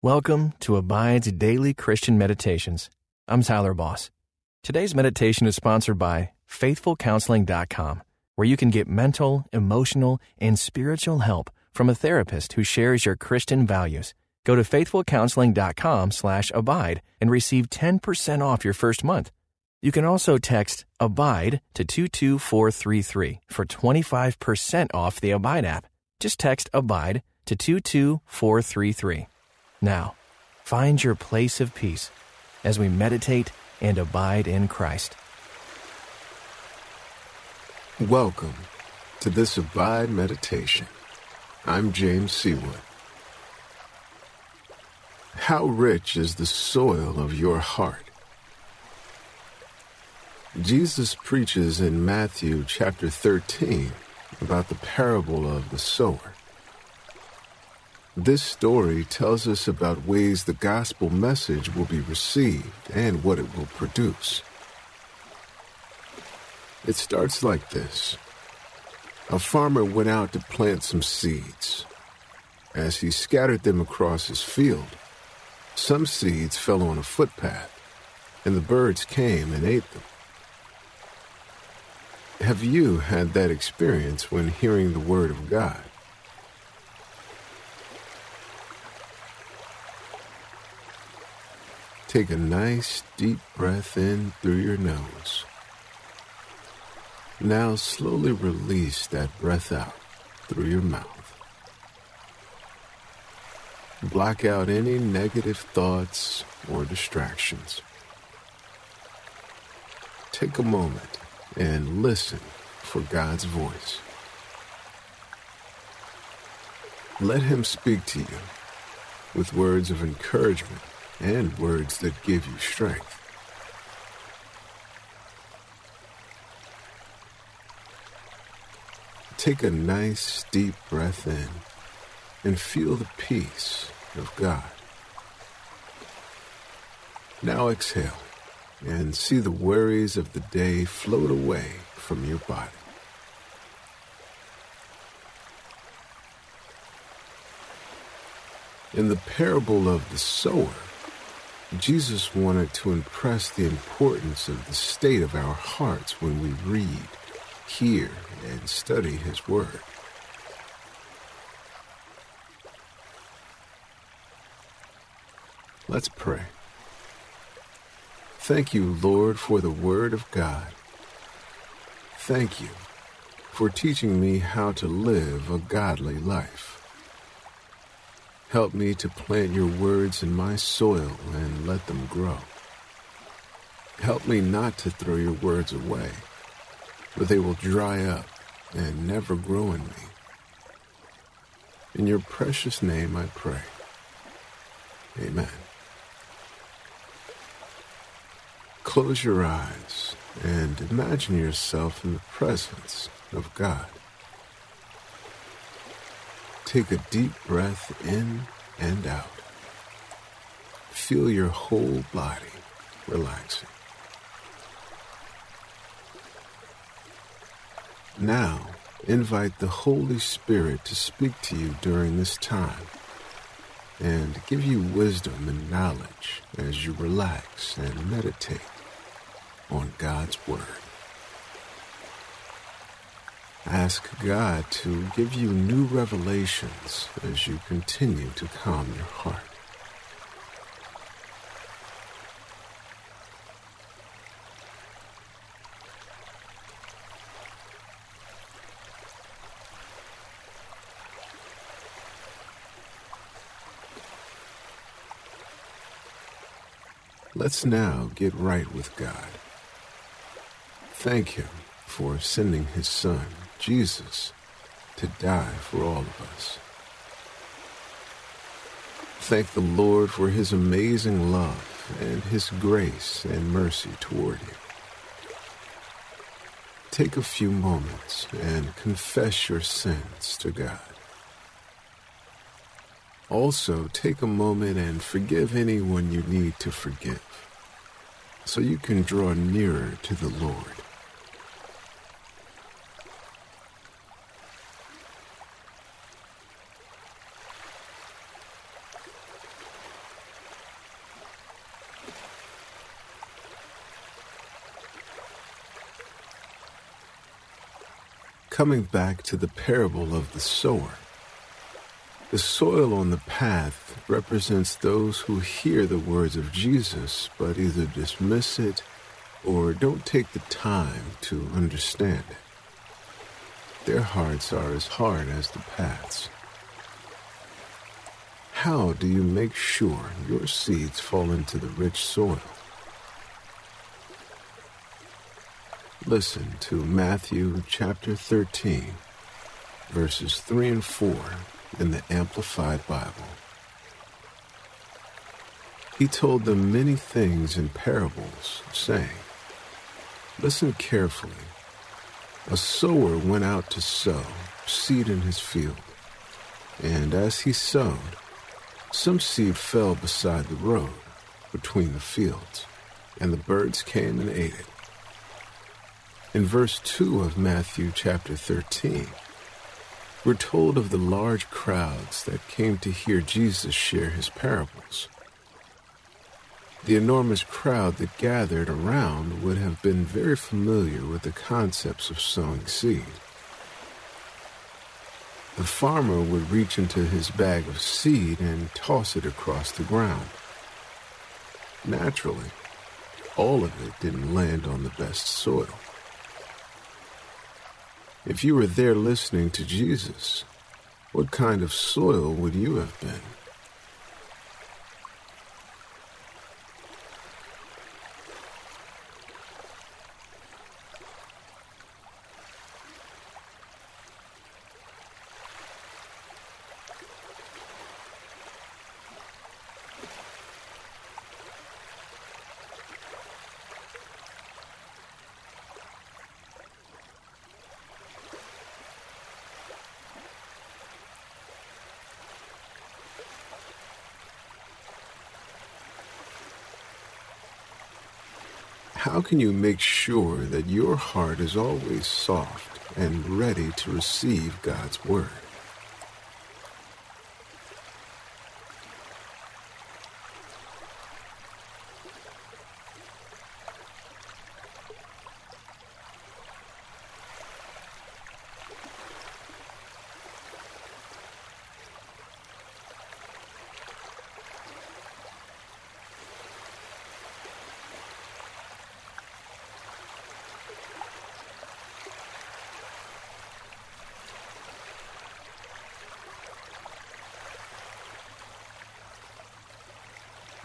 Welcome to Abide's Daily Christian Meditations. I'm Tyler Boss. Today's meditation is sponsored by FaithfulCounseling.com, where you can get mental, emotional, and spiritual help from a therapist who shares your Christian values. Go to FaithfulCounseling.com slash abide and receive 10% off your first month. You can also text ABIDE to 22433 for 25% off the Abide app. Just text ABIDE to 22433. Now, find your place of peace as we meditate and abide in Christ. Welcome to this Abide Meditation. I'm James Seawood. How rich is the soil of your heart? Jesus preaches in Matthew chapter 13 about the parable of the sower. This story tells us about ways the gospel message will be received and what it will produce. It starts like this A farmer went out to plant some seeds. As he scattered them across his field, some seeds fell on a footpath, and the birds came and ate them. Have you had that experience when hearing the Word of God? Take a nice deep breath in through your nose. Now slowly release that breath out through your mouth. Block out any negative thoughts or distractions. Take a moment and listen for God's voice. Let Him speak to you with words of encouragement and words that give you strength. Take a nice deep breath in and feel the peace of God. Now exhale and see the worries of the day float away from your body. In the parable of the sower, Jesus wanted to impress the importance of the state of our hearts when we read, hear, and study His Word. Let's pray. Thank you, Lord, for the Word of God. Thank you for teaching me how to live a godly life. Help me to plant your words in my soil and let them grow. Help me not to throw your words away, for they will dry up and never grow in me. In your precious name I pray. Amen. Close your eyes and imagine yourself in the presence of God. Take a deep breath in and out. Feel your whole body relaxing. Now, invite the Holy Spirit to speak to you during this time and give you wisdom and knowledge as you relax and meditate on God's Word. Ask God to give you new revelations as you continue to calm your heart. Let's now get right with God. Thank Him for sending His Son Jesus to die for all of us. Thank the Lord for his amazing love and his grace and mercy toward you. Take a few moments and confess your sins to God. Also, take a moment and forgive anyone you need to forgive so you can draw nearer to the Lord. Coming back to the parable of the sower. The soil on the path represents those who hear the words of Jesus but either dismiss it or don't take the time to understand it. Their hearts are as hard as the paths. How do you make sure your seeds fall into the rich soil? Listen to Matthew chapter 13, verses 3 and 4 in the Amplified Bible. He told them many things in parables, saying, Listen carefully. A sower went out to sow seed in his field, and as he sowed, some seed fell beside the road between the fields, and the birds came and ate it. In verse 2 of Matthew chapter 13, we're told of the large crowds that came to hear Jesus share his parables. The enormous crowd that gathered around would have been very familiar with the concepts of sowing seed. The farmer would reach into his bag of seed and toss it across the ground. Naturally, all of it didn't land on the best soil. If you were there listening to Jesus, what kind of soil would you have been? How can you make sure that your heart is always soft and ready to receive God's Word?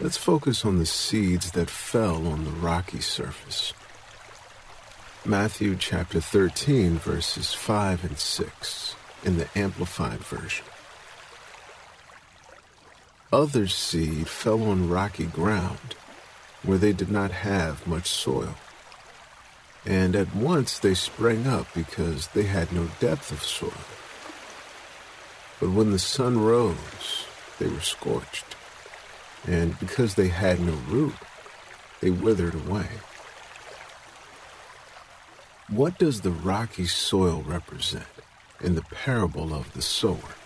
Let's focus on the seeds that fell on the rocky surface. Matthew chapter 13, verses 5 and 6 in the Amplified Version. Other seed fell on rocky ground where they did not have much soil. And at once they sprang up because they had no depth of soil. But when the sun rose, they were scorched and because they had no root, they withered away. What does the rocky soil represent in the parable of the sower?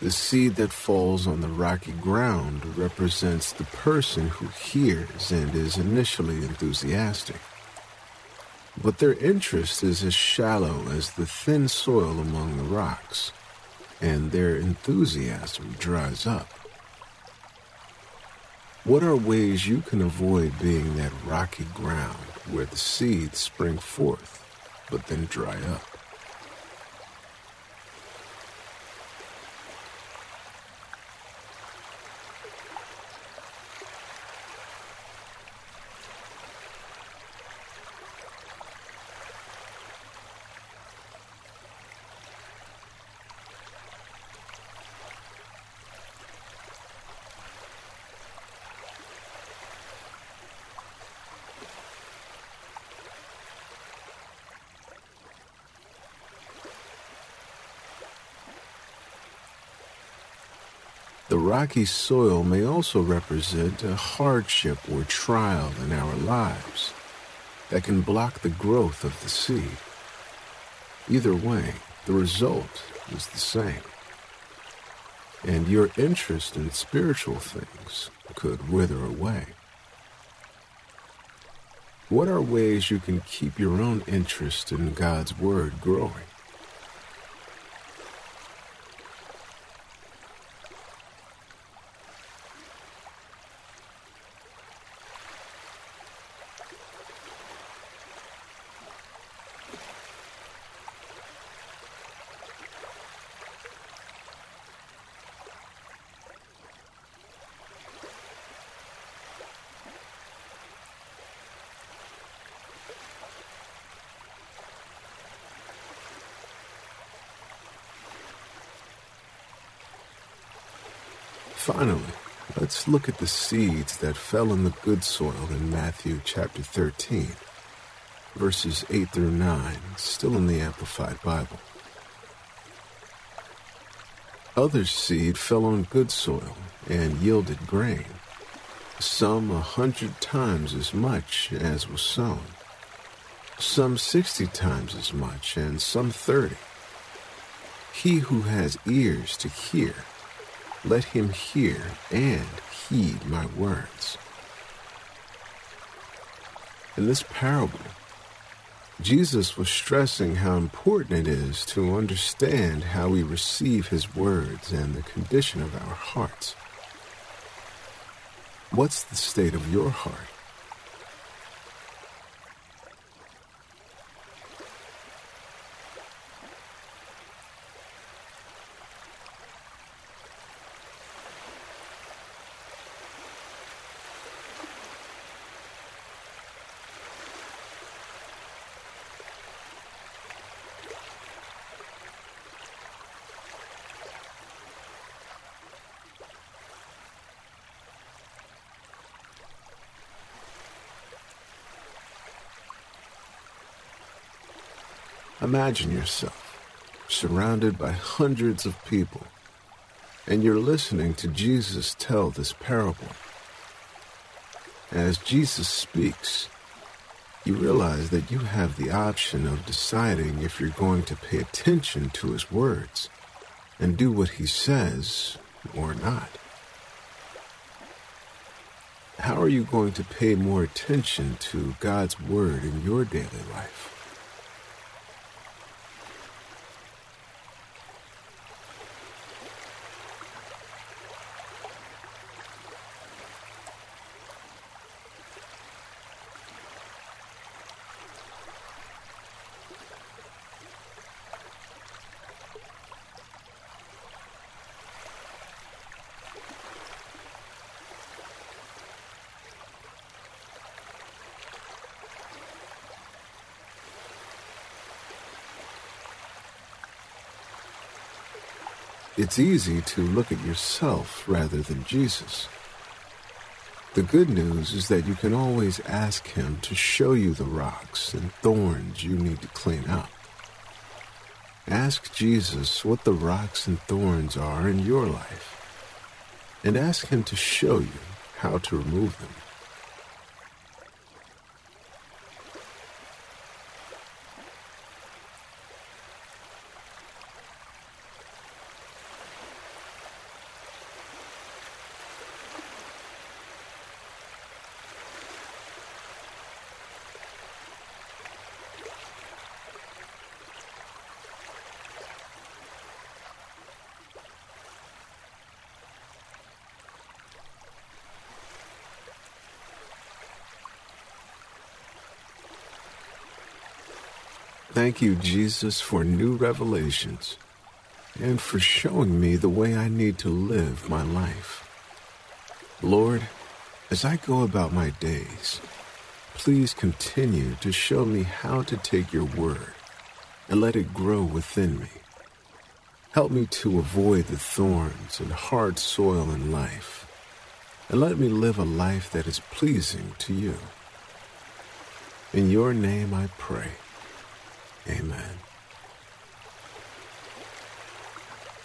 The seed that falls on the rocky ground represents the person who hears and is initially enthusiastic. But their interest is as shallow as the thin soil among the rocks, and their enthusiasm dries up. What are ways you can avoid being that rocky ground where the seeds spring forth but then dry up? The rocky soil may also represent a hardship or trial in our lives that can block the growth of the seed. Either way, the result is the same. And your interest in spiritual things could wither away. What are ways you can keep your own interest in God's Word growing? Finally, let's look at the seeds that fell in the good soil in Matthew chapter 13, verses 8 through 9, still in the Amplified Bible. Other seed fell on good soil and yielded grain, some a hundred times as much as was sown, some sixty times as much, and some thirty. He who has ears to hear, let him hear and heed my words. In this parable, Jesus was stressing how important it is to understand how we receive his words and the condition of our hearts. What's the state of your heart? Imagine yourself surrounded by hundreds of people, and you're listening to Jesus tell this parable. As Jesus speaks, you realize that you have the option of deciding if you're going to pay attention to his words and do what he says or not. How are you going to pay more attention to God's word in your daily life? It's easy to look at yourself rather than Jesus. The good news is that you can always ask Him to show you the rocks and thorns you need to clean up. Ask Jesus what the rocks and thorns are in your life, and ask Him to show you how to remove them. Thank you, Jesus, for new revelations and for showing me the way I need to live my life. Lord, as I go about my days, please continue to show me how to take your word and let it grow within me. Help me to avoid the thorns and hard soil in life, and let me live a life that is pleasing to you. In your name I pray. Amen.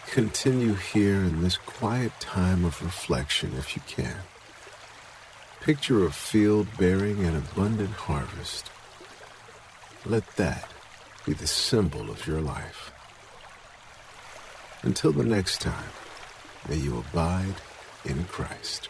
Continue here in this quiet time of reflection if you can. Picture a field bearing an abundant harvest. Let that be the symbol of your life. Until the next time, may you abide in Christ.